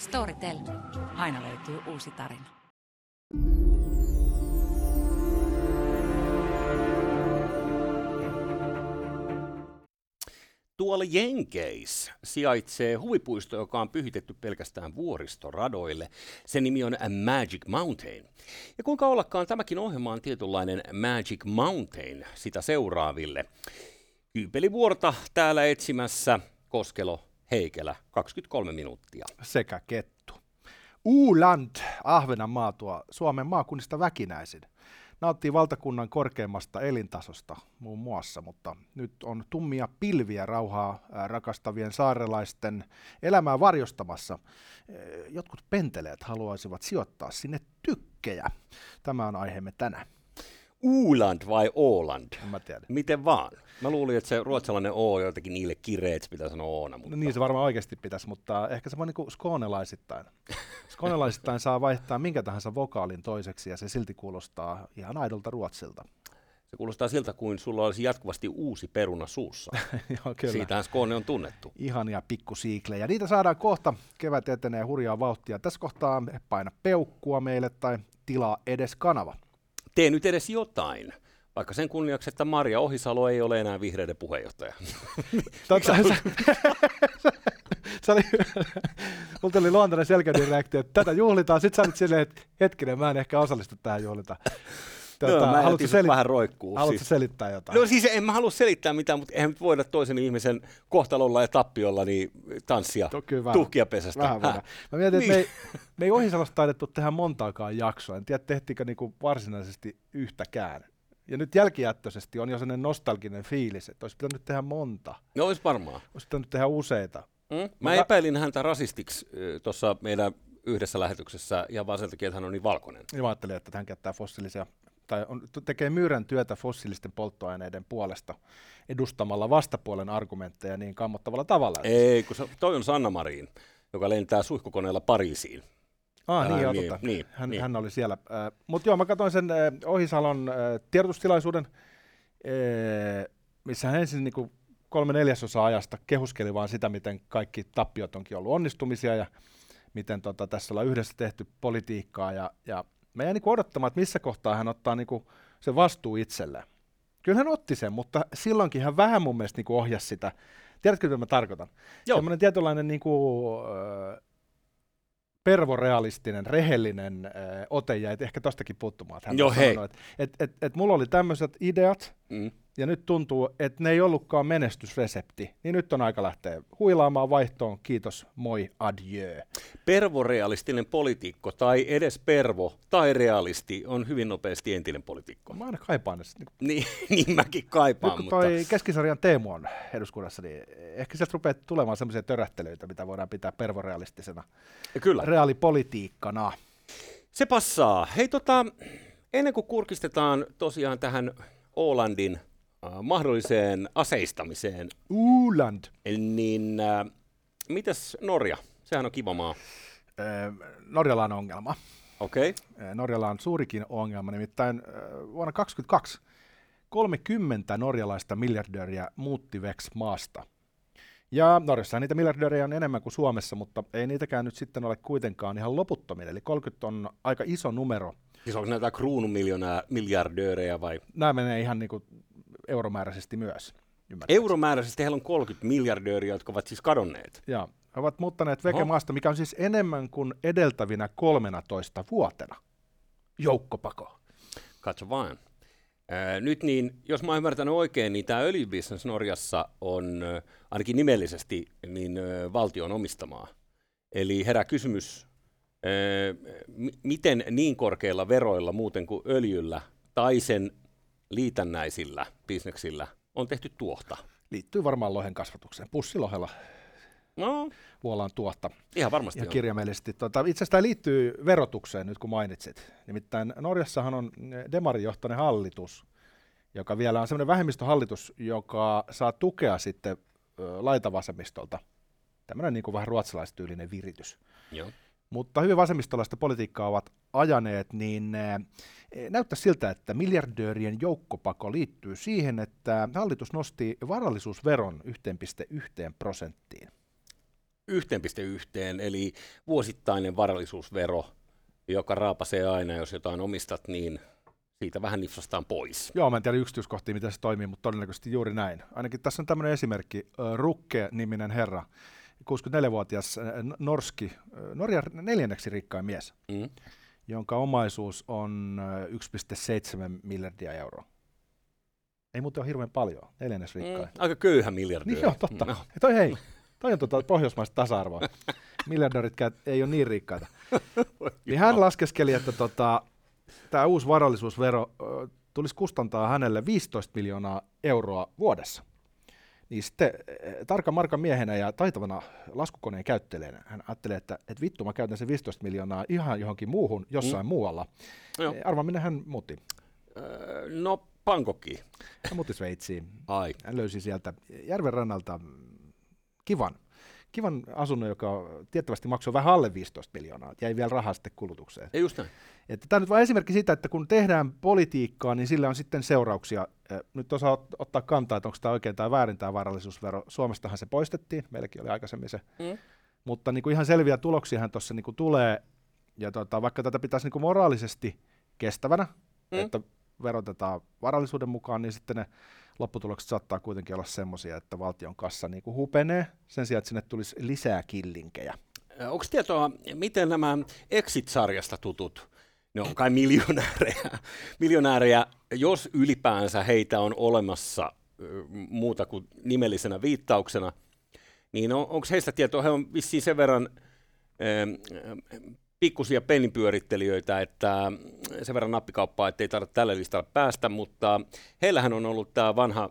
Storytel. Aina löytyy uusi tarina. Tuolla Jenkeis sijaitsee huvipuisto, joka on pyhitetty pelkästään vuoristoradoille. Sen nimi on Magic Mountain. Ja kuinka ollakaan tämäkin ohjelma on tietynlainen Magic Mountain sitä seuraaville. Kyypelivuorta täällä etsimässä Koskelo Heikelä 23 minuuttia. sekä kettu. Uuland, Ahvenanmaa tuo Suomen maakunnista väkinäisin. Nauttii valtakunnan korkeimmasta elintasosta muun muassa, mutta nyt on tummia pilviä rauhaa rakastavien saarelaisten elämää varjostamassa. Jotkut penteleet haluaisivat sijoittaa sinne tykkejä. Tämä on aiheemme tänään. Uuland vai Åland? En mä tiedä. Miten vaan? Mä luulin, että se ruotsalainen O on jotenkin niille kireet, pitää sanoa Oona. Mutta... No niin se varmaan oikeasti pitäisi, mutta ehkä se vaan niin skoonelaisittain. Skoonelaisittain saa vaihtaa minkä tahansa vokaalin toiseksi ja se silti kuulostaa ihan aidolta ruotsilta. Se kuulostaa siltä, kuin sulla olisi jatkuvasti uusi peruna suussa. Joo, kyllä. Siitähän Skåne on tunnettu. Ihania pikkusiiklejä. Niitä saadaan kohta. Kevät etenee hurjaa vauhtia. Tässä kohtaa paina peukkua meille tai tilaa edes kanava. Tee nyt edes jotain. Vaikka sen kunniaksi, että Maria Ohisalo ei ole enää vihreiden puheenjohtaja. Totta, se, se oli, mulla tuli luontainen selkäinen reaktio, että tätä juhlitaan. Sitten sä olit silleen, että hetkinen, mä en ehkä osallistu tähän juhlitaan. Tota, no, mä haluatko, selit- vähän roikkuu. haluatko siis. selittää jotain? No siis en mä halua selittää mitään, mutta eihän nyt voida toisen ihmisen kohtalolla ja tappiolla niin tanssia vähän. tuhkia pesästä. Vähän voidaan. Mä mietin, että Niin. me ei, me ei Ohisalosta taidettu tehdä montaakaan jaksoa. En tiedä, tehtiinkö niinku varsinaisesti yhtäkään. Ja nyt jälkijättöisesti on jo sellainen nostalginen fiilis, että olisi pitänyt tehdä monta. No olisi varmaan. Olisi pitänyt tehdä useita. Mm? Mä Mä- epäilin häntä rasistiksi tuossa meidän yhdessä lähetyksessä ihan vaan sen takia, että hän on niin valkoinen. Ja mä ajattelin, että hän käyttää fossiilisia, tai on, tekee myyrän työtä fossiilisten polttoaineiden puolesta edustamalla vastapuolen argumentteja niin kammottavalla tavalla. Ei, kun se, toi on Sanna Marin, joka lentää suihkukoneella Pariisiin. Ah, niin, Älä joo, niin, niin, hän, niin. hän oli siellä. Äh, Mutta joo, mä katsoin sen äh, Ohisalon äh, tiedotustilaisuuden, äh, missä hän ensin niinku kolme neljäsosaa ajasta kehuskeli vaan sitä, miten kaikki tappiot onkin ollut onnistumisia ja miten tota, tässä ollaan yhdessä tehty politiikkaa. Ja, ja mä jäin niinku odottamaan, että missä kohtaa hän ottaa niinku sen vastuu itselleen. Kyllä hän otti sen, mutta silloinkin hän vähän mun mielestä niinku ohjasi sitä. Tiedätkö, mitä mä tarkoitan? Joo. Semmoinen tietynlainen niinku, äh, pervorealistinen, rehellinen äh, ote jäi ehkä tostakin puuttumaan. Hän Joo, sanonut, että et, et, et mulla oli tämmöiset ideat, Mm. Ja nyt tuntuu, että ne ei ollutkaan menestysresepti. Niin nyt on aika lähteä huilaamaan vaihtoon. Kiitos, moi, adieu. Pervorealistinen poliitikko tai edes pervo tai realisti on hyvin nopeasti entinen poliitikko. Mä aina kaipaan ne. Niin, Niin, mäkin nyt kaipaan, kun mutta toi keskisarjan Teemu on eduskunnassa, niin ehkä sieltä rupeaa tulemaan semmoisia törähtelyitä, mitä voidaan pitää pervorealistisena kyllä. reaalipolitiikkana. Se passaa. Hei tota, ennen kuin kurkistetaan tosiaan tähän Ålandin äh, mahdolliseen aseistamiseen, Uuland. niin äh, mitäs Norja? Sehän on kiva maa. Öö, Norjalla on ongelma. Okei. Okay. Öö, Norjalla on suurikin ongelma, nimittäin vuonna 2022 30 norjalaista miljardööriä muutti Vex maasta. Ja Norjassa niitä miljardöörejä on enemmän kuin Suomessa, mutta ei niitäkään nyt sitten ole kuitenkaan ihan loputtomia. Eli 30 on aika iso numero. Siis onko näitä kruunumiljonää miljardöörejä vai? Nämä menee ihan niin kuin euromääräisesti myös. Euromääräisesti heillä on 30 miljardööriä, jotka ovat siis kadonneet. Ja he ovat muuttaneet Veke Oho. maasta, mikä on siis enemmän kuin edeltävinä 13 vuotena. Joukkopako. Katso vaan. Ää, nyt niin, jos mä oon ymmärtänyt oikein, niin tämä öljybisnes Norjassa on ainakin nimellisesti niin valtion omistamaa. Eli herää kysymys, m- miten niin korkeilla veroilla muuten kuin öljyllä tai sen liitännäisillä bisneksillä on tehty tuohta? Liittyy varmaan lohen kasvatukseen. Pussilohella No, vuolaan tuotta. ihan varmasti Ihan on. kirjaimellisesti. Tota, itse asiassa tämä liittyy verotukseen nyt kun mainitsit. Nimittäin Norjassahan on demarijohtoinen hallitus, joka vielä on semmoinen vähemmistöhallitus, joka saa tukea sitten laitavasemmistolta. Tämmöinen niin kuin vähän ruotsalaistyylinen viritys. Joo. Mutta hyvin vasemmistolaista politiikkaa ovat ajaneet, niin eh, näyttää siltä, että miljardöörien joukkopako liittyy siihen, että hallitus nosti varallisuusveron 1,1 prosenttiin. 1,1, eli vuosittainen varallisuusvero, joka raapasee aina, jos jotain omistat, niin siitä vähän nipsastaan pois. Joo, mä en tiedä yksityiskohtia, miten se toimii, mutta todennäköisesti juuri näin. Ainakin tässä on tämmöinen esimerkki. Rukke-niminen herra, 64-vuotias norski, Norjan neljänneksi rikkain mies, mm. jonka omaisuus on 1,7 miljardia euroa. Ei muuten ole hirveän paljon, neljännes rikkain. Mm, aika köyhä miljardi. Niin joo, totta. No. Toi hei, toi on tuota pohjoismaista tasa-arvoa. Miljardöörit ei ole niin rikkaita. niin hän laskeskeli, että tota, tämä uusi varallisuusvero tulisi kustantaa hänelle 15 miljoonaa euroa vuodessa. Niin sitten tarkan markan miehenä ja taitavana laskukoneen käyttelijänä hän ajattelee, että, että vittu mä käytän sen 15 miljoonaa ihan johonkin muuhun jossain mm. muualla. No. Arva, minne hän muutti? Öö, no Bangkokiin. Hän muutti Sveitsiin. Ai. Hän löysi sieltä järven rannalta kivan kivan asunnon, joka tiettävästi maksoi vähän alle 15 miljoonaa, jäi vielä rahaa sitten kulutukseen. Ei just näin. Että tämä on nyt vain esimerkki siitä, että kun tehdään politiikkaa, niin sillä on sitten seurauksia. Nyt osaa ottaa kantaa, että onko tämä oikein tai väärin tämä varallisuusvero. Suomestahan se poistettiin, meilläkin oli aikaisemmin se. Mm. Mutta niin kuin ihan selviä tuloksiahan tuossa niin tulee, ja tota, vaikka tätä pitäisi niin kuin moraalisesti kestävänä, mm. että verotetaan varallisuuden mukaan, niin sitten ne lopputulokset saattaa kuitenkin olla semmoisia, että valtion kassa niin kuin hupenee sen sijaan, että sinne tulisi lisää killinkejä. Onko tietoa, miten nämä Exit-sarjasta tutut, ne on kai miljonäärejä, miljonäärejä, jos ylipäänsä heitä on olemassa muuta kuin nimellisenä viittauksena, niin on, onko heistä tietoa, he on vissiin sen verran pikkusia penninpyörittelijöitä, että sen verran nappikauppaa, ettei tarvitse tälle listalle päästä, mutta heillähän on ollut tämä vanha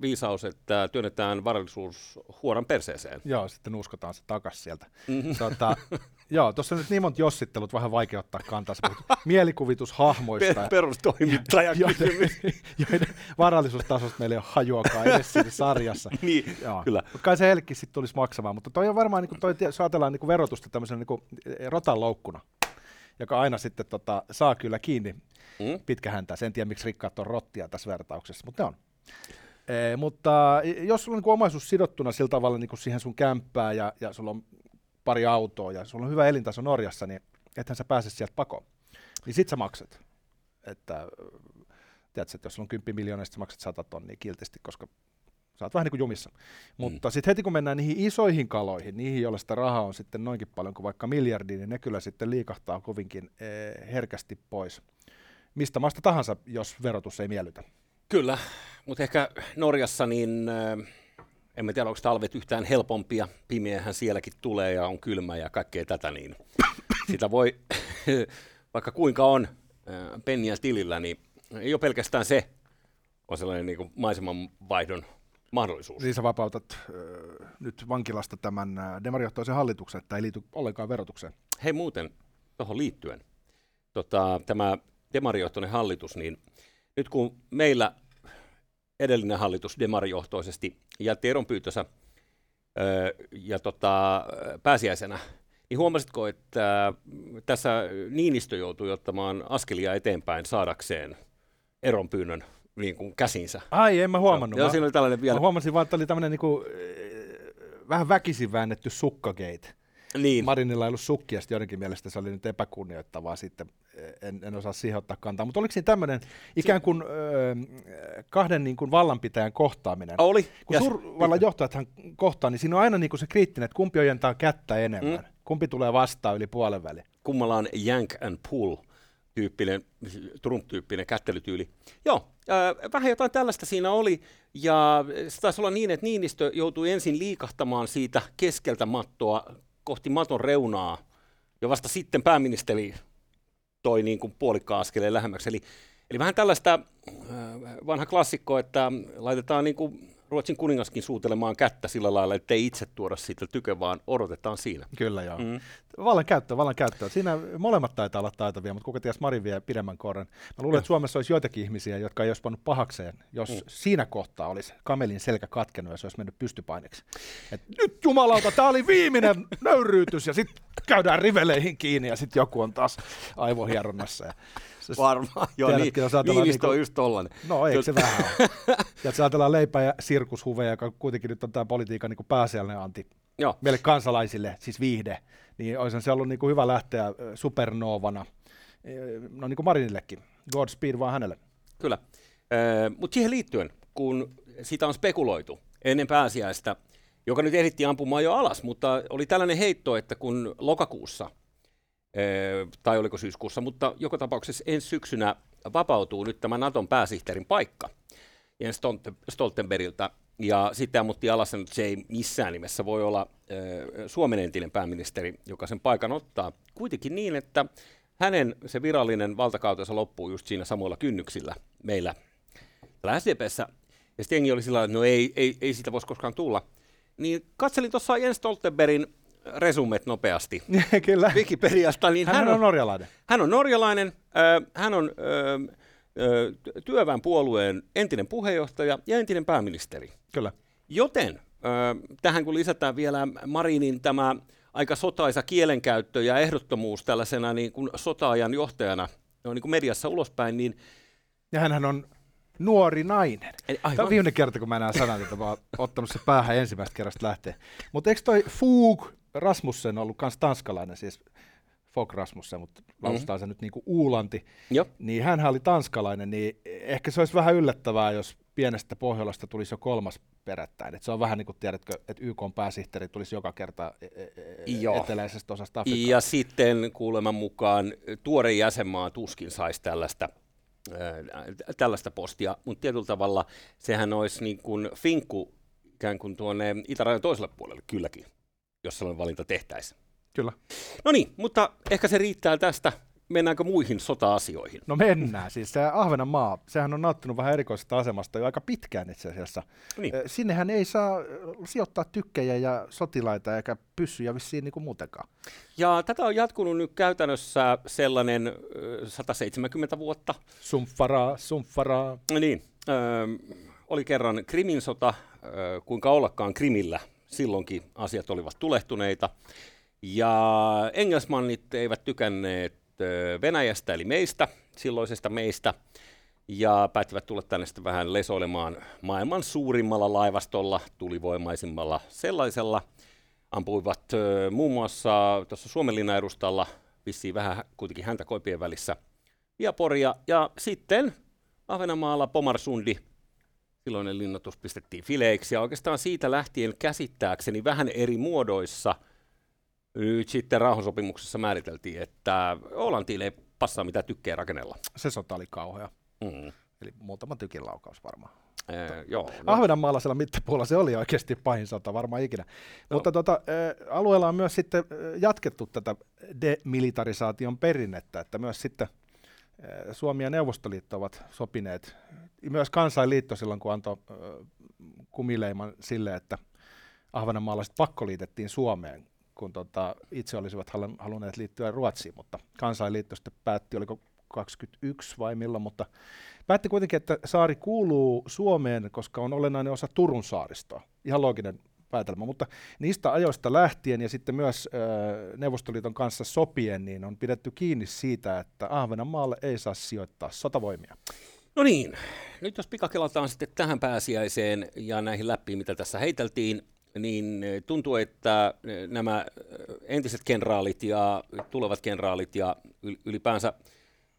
viisaus, että työnnetään varallisuus huoran perseeseen. Joo, sitten uskotaan se takaisin sieltä. Mm-hmm. Tota, joo, tuossa nyt niin monta jossittelut vähän vaikea ottaa kantaa. Mielikuvitushahmoista. Per, perustoimittaja joiden, joiden varallisuustasosta meillä ei ole hajuakaan edes siinä sarjassa. niin, joo. kyllä. Mutta kai se heillekin sitten tulisi maksamaan. Mutta toi on varmaan, niin kuin toi, jos ajatellaan niin kuin verotusta tämmöisen niin kuin rotan loukkuna, joka aina sitten tota, saa kyllä kiinni mm. pitkähäntä. Sen tiedä, miksi rikkaat on rottia tässä vertauksessa, mutta ne on. E, mutta jos sulla on niin omaisuus sidottuna sillä tavalla niin kuin siihen sun kämppään ja, ja sulla on pari autoa ja sulla on hyvä elintaso Norjassa, niin ethän sä pääse sieltä pakoon. Niin sit sä maksat. Että, tiedätkö, että jos sulla on 10 miljoonaa, sä maksat 100 tonnia kiltisti, koska sä oot vähän niin kuin jumissa. Mm. Mutta sitten heti kun mennään niihin isoihin kaloihin, niihin, joilla sitä rahaa on sitten noinkin paljon kuin vaikka miljardi, niin ne kyllä sitten liikahtaa kovinkin eh, herkästi pois. Mistä maasta tahansa, jos verotus ei miellytä. Kyllä, mutta ehkä Norjassa niin äh, en tiedä, onko talvet yhtään helpompia. Pimeähän sielläkin tulee ja on kylmä ja kaikkea tätä, niin sitä voi, vaikka kuinka on äh, penniä tilillä, niin ei ole pelkästään se, on sellainen niin kuin maisemanvaihdon mahdollisuus. Siis sä vapautat äh, nyt vankilasta tämän äh, demarijohtoisen hallituksen, että ei liity ollenkaan verotukseen. Hei muuten, tuohon liittyen, tota, tämä demarijohtoinen hallitus, niin nyt kun meillä edellinen hallitus demarijohtoisesti jätti eronpyytönsä öö, ja tota, pääsiäisenä, niin huomasitko, että tässä Niinistö joutui ottamaan askelia eteenpäin saadakseen eronpyynnön niin kuin käsinsä? Ai, en mä huomannut. Ja, mä, siinä oli tällainen vielä. Mä huomasin vaan, että oli tämmöinen niin kuin, vähän väkisin väännetty sukkagate. Niin. Marinilla ei ollut sukkia, sitten joidenkin mielestä se oli nyt epäkunnioittavaa sitten, en, en osaa siihen ottaa kantaa. Mutta oliko siinä tämmöinen ikään kuin ö, kahden niin kuin vallanpitäjän kohtaaminen? Oli. Kun ja suurvallan johtajathan kohtaa, niin siinä on aina niin kuin se kriittinen, että kumpi ojentaa kättä enemmän, mm. kumpi tulee vastaan yli puolen väliin. Kummalla on yank and pull tyyppinen, Trump-tyyppinen kättelytyyli. Joo, äh, vähän jotain tällaista siinä oli, ja se taisi olla niin, että Niinistö joutui ensin liikahtamaan siitä keskeltä mattoa kohti maton reunaa, ja vasta sitten pääministeri toi niin kuin puolikkaan askeleen lähemmäksi. Eli, eli vähän tällaista äh, vanha klassikko, että laitetaan niin kuin Ruotsin kuningaskin suutelemaan kättä sillä lailla, että ei itse tuoda siitä tykö, vaan odotetaan siinä. Kyllä joo. Mm. Vallan käyttö, vallan käyttö. Siinä molemmat taitaa olla taitavia, mutta kuka ties Mari vie pidemmän korren. Mä luulen, että Suomessa olisi joitakin ihmisiä, jotka ei olisi pannut pahakseen, jos mm. siinä kohtaa olisi kamelin selkä katkenut ja se olisi mennyt pystypaineksi. Et nyt jumalauta, tämä oli viimeinen nöyryytys ja sitten käydään riveleihin kiinni ja sitten joku on taas aivohieronnassa. Ja Varmaan, joo, niin, Niinistö niinku, on just tollainen. No eikö se vähän ole. ja jos ajatellaan leipä- ja sirkushuveja, joka kuitenkin nyt on tämä politiikan niin pääasiallinen anti, Joo. meille kansalaisille, siis viihde, niin olisi se ollut niin kuin hyvä lähteä supernovana, no niin kuin Marinillekin, Godspeed vaan hänelle. Kyllä. Öö, Mutta siihen liittyen, kun sitä on spekuloitu ennen pääsiäistä, joka nyt ehdittiin ampumaan jo alas, mutta oli tällainen heitto, että kun lokakuussa, tai oliko syyskuussa, mutta joka tapauksessa ensi syksynä vapautuu nyt tämä Naton pääsihteerin paikka Jens Stolte- Stoltenbergiltä, ja sitten ammuttiin alas, että se ei missään nimessä voi olla öö, Suomen entinen pääministeri, joka sen paikan ottaa. Kuitenkin niin, että hänen se virallinen valtakautensa loppuu just siinä samoilla kynnyksillä meillä täällä SDPssä. Ja sitten jengi oli sillä että no ei, ei, ei siitä voisi koskaan tulla. Niin katselin tuossa Jens Stoltenbergin resumet nopeasti Kyllä. Wikipediasta, niin Hän, hän, on on, norjalainen. hän on norjalainen, äh, hän on äh, äh, työväenpuolueen entinen puheenjohtaja ja entinen pääministeri. Kyllä. Joten äh, tähän kun lisätään vielä Marinin tämä aika sotaisa kielenkäyttö ja ehdottomuus tällaisena niin kuin sotaajan johtajana no, niin kuin mediassa ulospäin, niin Ja hänhän on nuori nainen. Eli Tämä on viimeinen kerta, kun mä näen sanat, että mä oon ottanut se päähän ensimmäistä kerrasta lähtee. Mutta eikö toi Fug Rasmussen ollut kans tanskalainen, siis Fogh Rasmussen, mutta lausutaan se nyt niinku Uulanti, Joo. niin hän oli tanskalainen, niin ehkä se olisi vähän yllättävää, jos pienestä Pohjolasta tulisi jo kolmas perättäin. Et se on vähän niin kuin tiedätkö, että YK pääsihteeri tulisi joka kerta e- e- e- Joo. eteläisestä osasta Afrikkaa. Ja sitten kuuleman mukaan tuore jäsenmaa tuskin saisi tällaista, tällaista postia, mutta tietyllä tavalla sehän olisi niin kuin finkku ikään kuin tuonne itärajan toiselle puolelle kylläkin, jos sellainen valinta tehtäisiin. Kyllä. No niin, mutta ehkä se riittää tästä. Mennäänkö muihin sota-asioihin? No mennään. Siis se Ahvenanmaa, sehän on nauttinut vähän erikoisesta asemasta jo aika pitkään itse asiassa. Niin. Sinnehän ei saa sijoittaa tykkejä ja sotilaita eikä pyssyjä vissiin niin kuin muutenkaan. Ja tätä on jatkunut nyt käytännössä sellainen ö, 170 vuotta. Sumpfaraa, sumpfaraa. Niin, ö, oli kerran Krimin sota, ö, kuinka ollakaan Krimillä. Silloinkin asiat olivat tulehtuneita. Ja engelsmannit eivät tykänneet Venäjästä eli meistä, silloisesta meistä, ja päättivät tulla tänne sitten vähän lesoilemaan maailman suurimmalla laivastolla, tulivoimaisimmalla sellaisella. Ampuivat muun muassa tuossa Suomenlinnan edustalla, vissiin vähän kuitenkin häntä koipien välissä, Viaporia, ja sitten Ahvenanmaalla Pomarsundi, silloinen linnoitus pistettiin fileiksi, ja oikeastaan siitä lähtien käsittääkseni vähän eri muodoissa nyt sitten rauhansopimuksessa määriteltiin, että Hollantiin ei passaa mitä tykkää rakennella. Se sota oli kauhea. Mm. Eli muutama tykin laukaus varmaan. Ee, joo, No. no, Ahvenanmaalaisella mittapuolella se oli oikeasti pahin sota varmaan ikinä. No. Mutta tota, äh, alueella on myös sitten äh, jatkettu tätä demilitarisaation perinnettä, että myös sitten äh, Suomi ja Neuvostoliitto ovat sopineet, myös kansainliitto silloin, kun antoi kumileiman sille, että ahvenanmaalaiset pakkoliitettiin Suomeen, kun tota, itse olisivat halu- halunneet liittyä Ruotsiin, mutta kansainliitto sitten päätti, oliko 21 vai milloin, mutta päätti kuitenkin, että saari kuuluu Suomeen, koska on olennainen osa Turun saaristoa. Ihan looginen päätelmä, mutta niistä ajoista lähtien ja sitten myös ö, Neuvostoliiton kanssa sopien, niin on pidetty kiinni siitä, että Ahvenanmaalle ei saa sijoittaa sotavoimia. no niin, nyt jos pikakelataan sitten tähän pääsiäiseen ja näihin läppiin, mitä tässä heiteltiin, niin tuntuu, että nämä entiset kenraalit ja tulevat kenraalit ja yl- ylipäänsä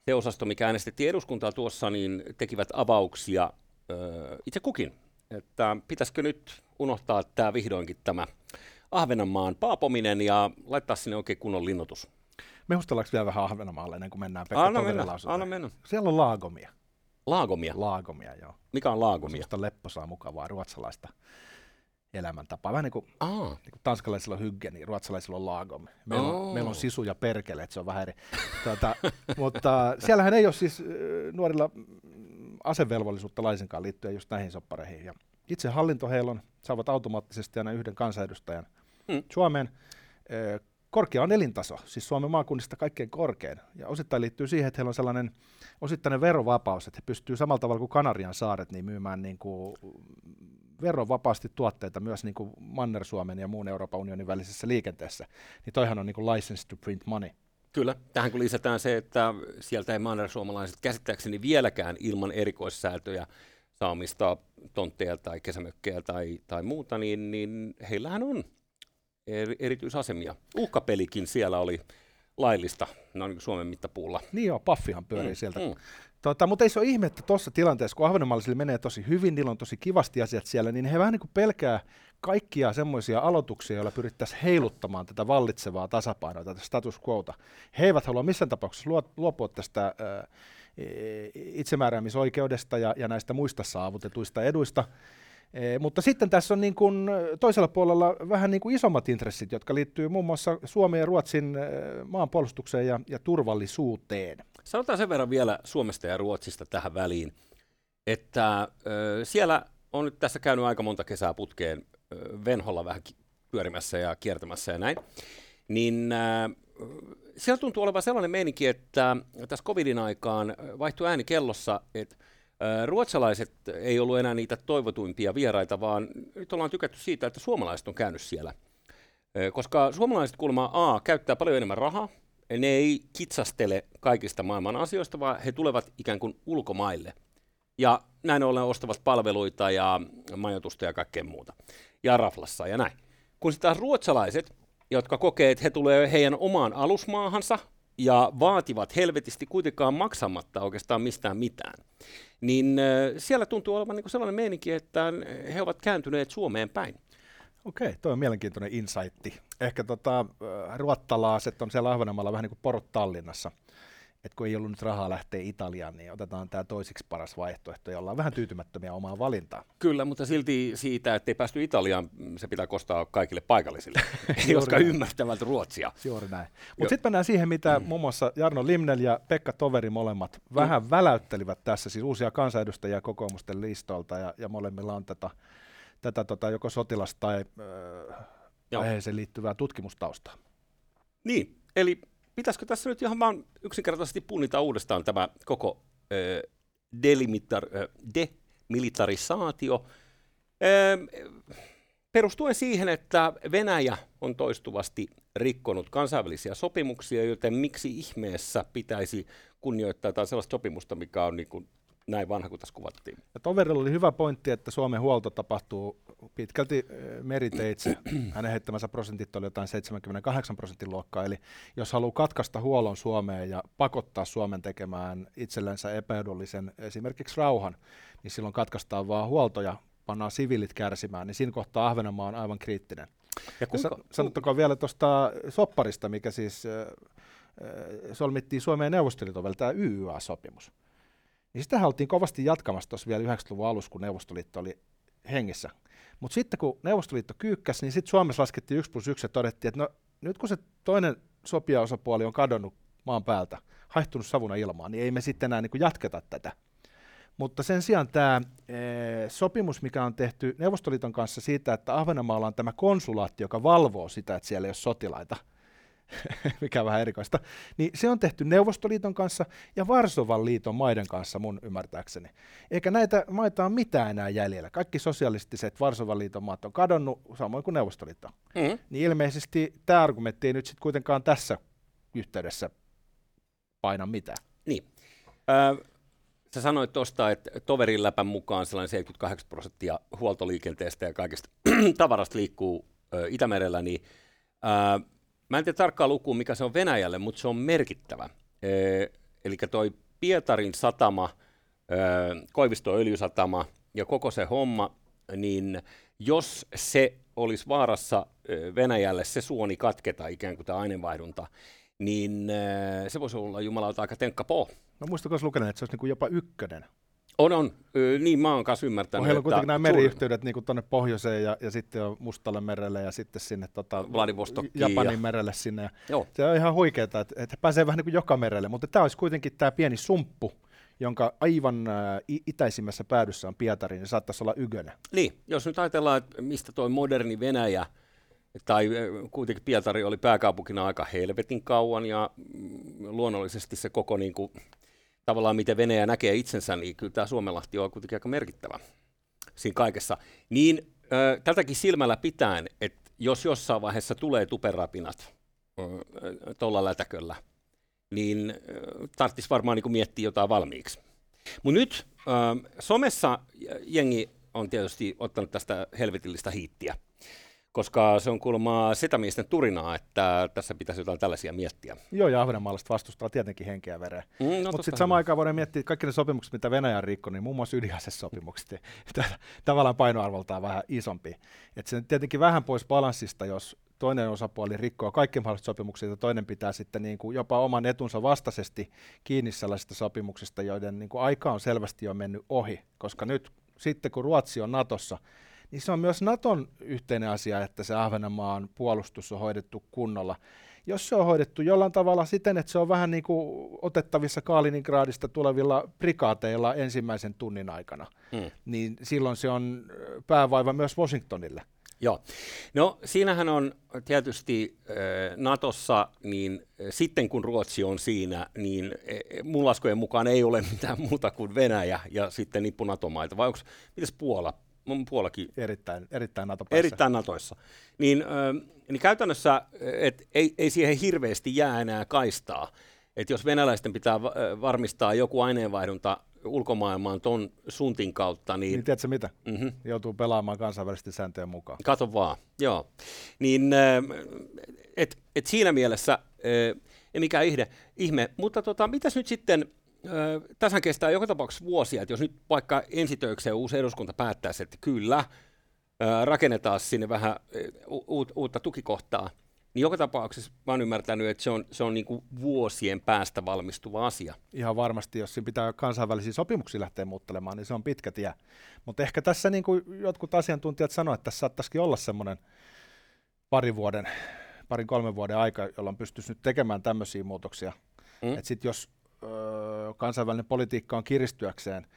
se osasto, mikä äänestettiin eduskuntaa tuossa, niin tekivät avauksia itse kukin. Että pitäisikö nyt unohtaa tämä vihdoinkin tämä Ahvenanmaan paapominen ja laittaa sinne oikein kunnon linnoitus. Mehustellaanko vielä vähän Ahvenanmaalle ennen kuin mennään Pekka Anna mennä, anna mennä. Siellä on laagomia. Laagomia. Laagomia, joo. Mikä on laagomia? Semmoista lepposaa, mukavaa ruotsalaista elämäntapaa. Vähän niin kuin, Aa, niin kuin tanskalaisilla on hygge, niin ruotsalaisilla on laagom. Meillä, on, meillä on sisu ja perkele, että se on vähän eri. tuota, mutta siellähän ei ole siis äh, nuorilla asevelvollisuutta laisinkaan liittyen just näihin soppareihin. Ja itse hallinto heillä on, saavat automaattisesti aina yhden kansanedustajan Mm. Suomeen. Korkea on elintaso, siis Suomen maakunnista kaikkein korkein. Ja osittain liittyy siihen, että heillä on sellainen osittainen verovapaus, että he pystyy samalla tavalla kuin Kanarian saaret niin myymään niin kuin verovapaasti tuotteita myös niin kuin Manner-Suomen ja muun Euroopan unionin välisessä liikenteessä. Niin toihan on niin kuin license to print money. Kyllä, tähän kun lisätään se, että sieltä ei mannersuomalaiset käsittääkseni vieläkään ilman erikoissäätöjä saa omistaa tontteja tai kesämökkejä tai, tai muuta, niin, niin heillähän on eri, erityisasemia. Uhkapelikin siellä oli laillista no niin Suomen mittapuulla. Niin joo, paffihan pyörii mm, sieltä. Mm. Tota, mutta ei se ole ihme, että tuossa tilanteessa, kun Ahvenanmaalaisille menee tosi hyvin, niillä on tosi kivasti asiat siellä, niin he vähän niin kuin pelkää kaikkia semmoisia aloituksia, joilla pyrittäisiin heiluttamaan tätä vallitsevaa tasapainoa, tätä status quota. He eivät halua missään tapauksessa luopua tästä äh, itsemääräämisoikeudesta ja, ja näistä muista saavutetuista eduista. E, mutta sitten tässä on niin kuin toisella puolella vähän niin kuin isommat intressit, jotka liittyy muun muassa Suomen ja Ruotsin maanpuolustukseen ja, ja turvallisuuteen. Sanotaan sen verran vielä Suomesta ja Ruotsista tähän väliin, että ö, siellä on nyt tässä käynyt aika monta kesää putkeen ö, Venholla vähän pyörimässä ja kiertämässä ja näin, niin ö, siellä tuntuu olevan sellainen meininki, että tässä covidin aikaan vaihtui ääni kellossa, että Ruotsalaiset ei ollut enää niitä toivotuimpia vieraita, vaan nyt ollaan tykätty siitä, että suomalaiset on käynyt siellä. Koska suomalaiset kuulemma A käyttää paljon enemmän rahaa, ne ei kitsastele kaikista maailman asioista, vaan he tulevat ikään kuin ulkomaille. Ja näin ollen ostavat palveluita ja majoitusta ja kaikkea muuta. Ja raflassa ja näin. Kun sitten taas ruotsalaiset, jotka kokee, että he tulee heidän omaan alusmaahansa ja vaativat helvetisti kuitenkaan maksamatta oikeastaan mistään mitään, niin siellä tuntuu olevan niin sellainen meininki, että he ovat kääntyneet Suomeen päin. Okei, tuo on mielenkiintoinen insightti. Ehkä tota, ruottalaaset on siellä Ahvenanmaalla vähän niin kuin porot Tallinnassa että kun ei ollut nyt rahaa lähteä Italiaan, niin otetaan tämä toisiksi paras vaihtoehto, jolla on vähän tyytymättömiä omaa valintaa. Kyllä, mutta silti siitä, että ei päästy Italiaan, se pitää kostaa kaikille paikallisille, jotka näin. ymmärtävät ruotsia. Juuri näin. Mutta sitten mennään siihen, mitä mm. muun muassa Jarno Limnel ja Pekka Toveri molemmat mm. vähän väläyttelivät tässä, siis uusia kansanedustajia kokoomusten listolta, ja, ja molemmilla on tätä, tätä tota, joko sotilas- tai äh, aiheeseen liittyvää tutkimustaustaa. Niin, eli pitäisikö tässä nyt ihan vaan yksinkertaisesti punnita uudestaan tämä koko äh, delimitar, äh, demilitarisaatio? Äh, perustuen siihen, että Venäjä on toistuvasti rikkonut kansainvälisiä sopimuksia, joten miksi ihmeessä pitäisi kunnioittaa jotain sellaista sopimusta, mikä on niin kuin näin vanha kuin tässä kuvattiin. Ja toverilla oli hyvä pointti, että Suomen huolto tapahtuu pitkälti meriteitse. Hänen heittämänsä prosentit oli jotain 78 prosentin luokkaa, eli jos haluaa katkaista huollon Suomeen ja pakottaa Suomen tekemään itsellensä epäedullisen esimerkiksi rauhan, niin silloin katkaistaan vaan huolto ja pannaan siviilit kärsimään, niin siinä kohtaa Ahvenanmaa on aivan kriittinen. Ja kuinka, ja sanottakoon vielä tuosta sopparista, mikä siis äh, solmittiin Suomeen ja Neuvostoliiton välillä, tämä YYA-sopimus. Niin sitä oltiin kovasti jatkamassa tuossa vielä 90-luvun alussa, kun Neuvostoliitto oli hengissä. Mutta sitten kun Neuvostoliitto kyykkäsi, niin sitten Suomessa laskettiin 1 plus 1 ja todettiin, että no nyt kun se toinen sopijaosapuoli on kadonnut maan päältä, haihtunut savuna ilmaan, niin ei me sitten enää niin kuin jatketa tätä. Mutta sen sijaan tämä e, sopimus, mikä on tehty Neuvostoliiton kanssa siitä, että Ahvenanmaalla on tämä konsulaatti, joka valvoo sitä, että siellä ei ole sotilaita – mikä on vähän erikoista, niin se on tehty Neuvostoliiton kanssa ja Varsovan liiton maiden kanssa mun ymmärtääkseni. Eikä näitä maita ole mitään enää jäljellä. Kaikki sosialistiset Varsovan liiton maat on kadonnut, samoin kuin Neuvostoliitto. Mm-hmm. Niin ilmeisesti tämä argumentti ei nyt sitten kuitenkaan tässä yhteydessä paina mitään. Niin. Ö, sä sanoit tuosta, että toverin läpän mukaan sellainen 78 prosenttia huoltoliikenteestä ja kaikesta tavarasta liikkuu ö, Itämerellä, niin ö, Mä en tiedä tarkkaa lukua, mikä se on Venäjälle, mutta se on merkittävä. eli toi Pietarin satama, Koivisto öljysatama ja koko se homma, niin jos se olisi vaarassa Venäjälle se suoni katketa ikään kuin tämä aineenvaihdunta, niin se voisi olla jumalauta aika tenkka po. No muistatko lukenut, että se olisi niin kuin jopa ykkönen? On, on. niin mä oon kanssa ymmärtänyt. Heillä on kuitenkin nämä meriyhteydet niin tuonne pohjoiseen ja, ja sitten on Mustalle merelle ja sitten sinne tota, Japanin ja... merelle sinne. Ja Joo. Se on ihan huikeaa, että, että pääsee vähän niin kuin joka merelle, mutta tämä olisi kuitenkin tämä pieni sumppu, jonka aivan ä, itäisimmässä päädyssä on Pietari, niin saattaisi olla Ygönä. Niin, jos nyt ajatellaan, että mistä tuo moderni Venäjä, tai kuitenkin Pietari oli pääkaupunkina aika helvetin kauan, ja mm, luonnollisesti se koko niin kuin, tavallaan miten Venäjä näkee itsensä, niin kyllä tämä Suomenlahti on kuitenkin aika merkittävä siinä kaikessa. Niin äh, tältäkin silmällä pitäen, että jos jossain vaiheessa tulee tuperapinat tuolla lätäköllä, niin tarvitsisi varmaan niin miettiä jotain valmiiksi. Mutta nyt äh, somessa jengi on tietysti ottanut tästä helvetillistä hiittiä, koska se on kuulemma sitä miesten turinaa, että tässä pitäisi jotain tällaisia miettiä. Joo, ja Ahvenanmaalaiset vastustaa tietenkin henkeä vereä. Mm, no Mutta sitten samaan aikaan voidaan miettiä kaikki ne sopimukset, mitä Venäjä on rikkonut, niin muun muassa ydinasesopimukset, tavallaan painoarvoltaan vähän isompi. Et se on tietenkin vähän pois balanssista, jos toinen osapuoli rikkoo kaikki mahdolliset sopimukset ja toinen pitää sitten niin kuin jopa oman etunsa vastaisesti kiinni sellaisista sopimuksista, joiden niin kuin aika on selvästi jo mennyt ohi, koska nyt sitten kun Ruotsi on Natossa, niin se on myös Naton yhteinen asia, että se Ahvenanmaan puolustus on hoidettu kunnolla. Jos se on hoidettu jollain tavalla siten, että se on vähän niin kuin otettavissa Kaliningradista tulevilla prikaateilla ensimmäisen tunnin aikana, Mm. niin silloin se on päävaiva myös Washingtonille. Joo. No siinähän on tietysti äh, Natossa, niin äh, sitten kun Ruotsi on siinä, niin äh, mun laskujen mukaan ei ole mitään muuta kuin Venäjä ja sitten nippu NATO-maita. Vai onko, mitäs Puola? Mun Puolakin Erittäin, erittäin nato erittäin Natoissa. Niin, ö, niin käytännössä et ei, ei siihen hirveästi jää enää kaistaa. Et jos venäläisten pitää varmistaa joku aineenvaihdunta ulkomaailmaan ton suntin kautta, niin, Niin tiedätkö mitä? mm-hmm, Joutuu pelaamaan kansainvälisten sääntöjen mukaan. kato vaan. Joo. Niin, et, et siinä mielessä ei mikään ihme. ihme. Mutta tota, mitäs nyt sitten, tässä kestää joka tapauksessa vuosia, että jos nyt vaikka ensitöikseen uusi eduskunta päättäisi, että kyllä, ö, rakennetaan sinne vähän u- uut, uutta tukikohtaa, niin joka tapauksessa mä oon ymmärtänyt, että se on, se on niin kuin vuosien päästä valmistuva asia. Ihan varmasti, jos siinä pitää kansainvälisiä sopimuksia lähteä muuttelemaan, niin se on pitkä tie. Mutta ehkä tässä niin kuin jotkut asiantuntijat sanoivat, että tässä saattaisikin olla semmoinen parin vuoden, parin kolmen vuoden aika, jolloin pystyisi nyt tekemään tämmöisiä muutoksia. Mm. Että sitten jos öö, kansainvälinen politiikka on kiristyäkseen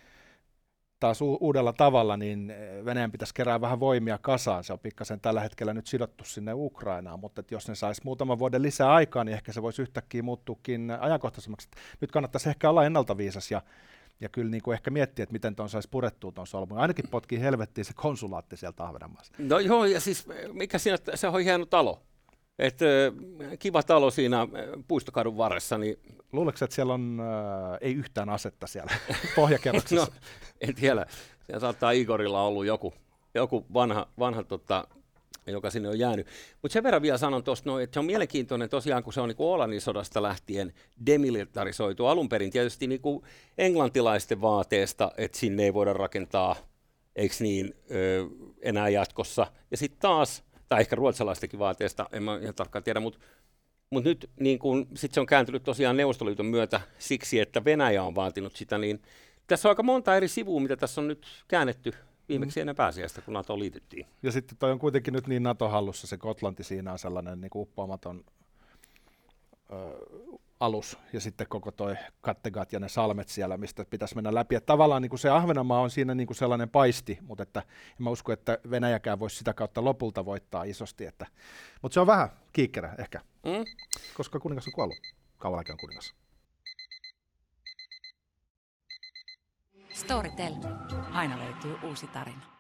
taas u- uudella tavalla, niin Venäjän pitäisi kerää vähän voimia kasaan. Se on pikkasen tällä hetkellä nyt sidottu sinne Ukrainaan, mutta jos ne saisi muutaman vuoden lisää aikaa, niin ehkä se voisi yhtäkkiä muuttuukin ajankohtaisemmaksi. Nyt kannattaisi ehkä olla ennaltaviisas ja ja kyllä niin kuin ehkä miettiä, että miten tuon saisi purettua tuon solmun. Ainakin potkii helvettiin se konsulaatti sieltä Ahvenanmaasta. No joo, ja siis mikä siinä, se on hieno talo. Et, kiva talo siinä puistokadun varressa, niin Luuletko, että siellä on, äh, ei yhtään asetta siellä pohjakerroksessa? No, en tiedä. Siellä saattaa Igorilla ollut joku, joku vanha, vanha tota, joka sinne on jäänyt. Mutta sen verran vielä sanon tuosta, no, että se on mielenkiintoinen tosiaan, kun se on niin Oolannin sodasta lähtien demilitarisoitu alun perin tietysti niin kuin englantilaisten vaateesta, että sinne ei voida rakentaa, eikö niin, ö, enää jatkossa. Ja sitten taas, tai ehkä ruotsalaistenkin vaateesta, en mä ihan tarkkaan tiedä, mutta mutta nyt niin kun, sit se on kääntynyt tosiaan Neuvostoliiton myötä siksi, että Venäjä on vaatinut sitä, niin tässä on aika monta eri sivua, mitä tässä on nyt käännetty viimeksi ennen pääsiäistä, kun NATO liityttiin. Ja sitten toi on kuitenkin nyt niin NATO-hallussa, se Gotlanti siinä on sellainen niin uppoamaton ö, alus, ja sitten koko toi Kattegat ja ne salmet siellä, mistä pitäisi mennä läpi. Että tavallaan niin kuin se Ahvenanmaa on siinä niin kuin sellainen paisti, mutta että en mä usko, että Venäjäkään voisi sitä kautta lopulta voittaa isosti. Että, mutta se on vähän kiikkerä ehkä, Mm? koska kuningas on kuollut. Kauan on kuningas. Storytel. Aina löytyy uusi tarina.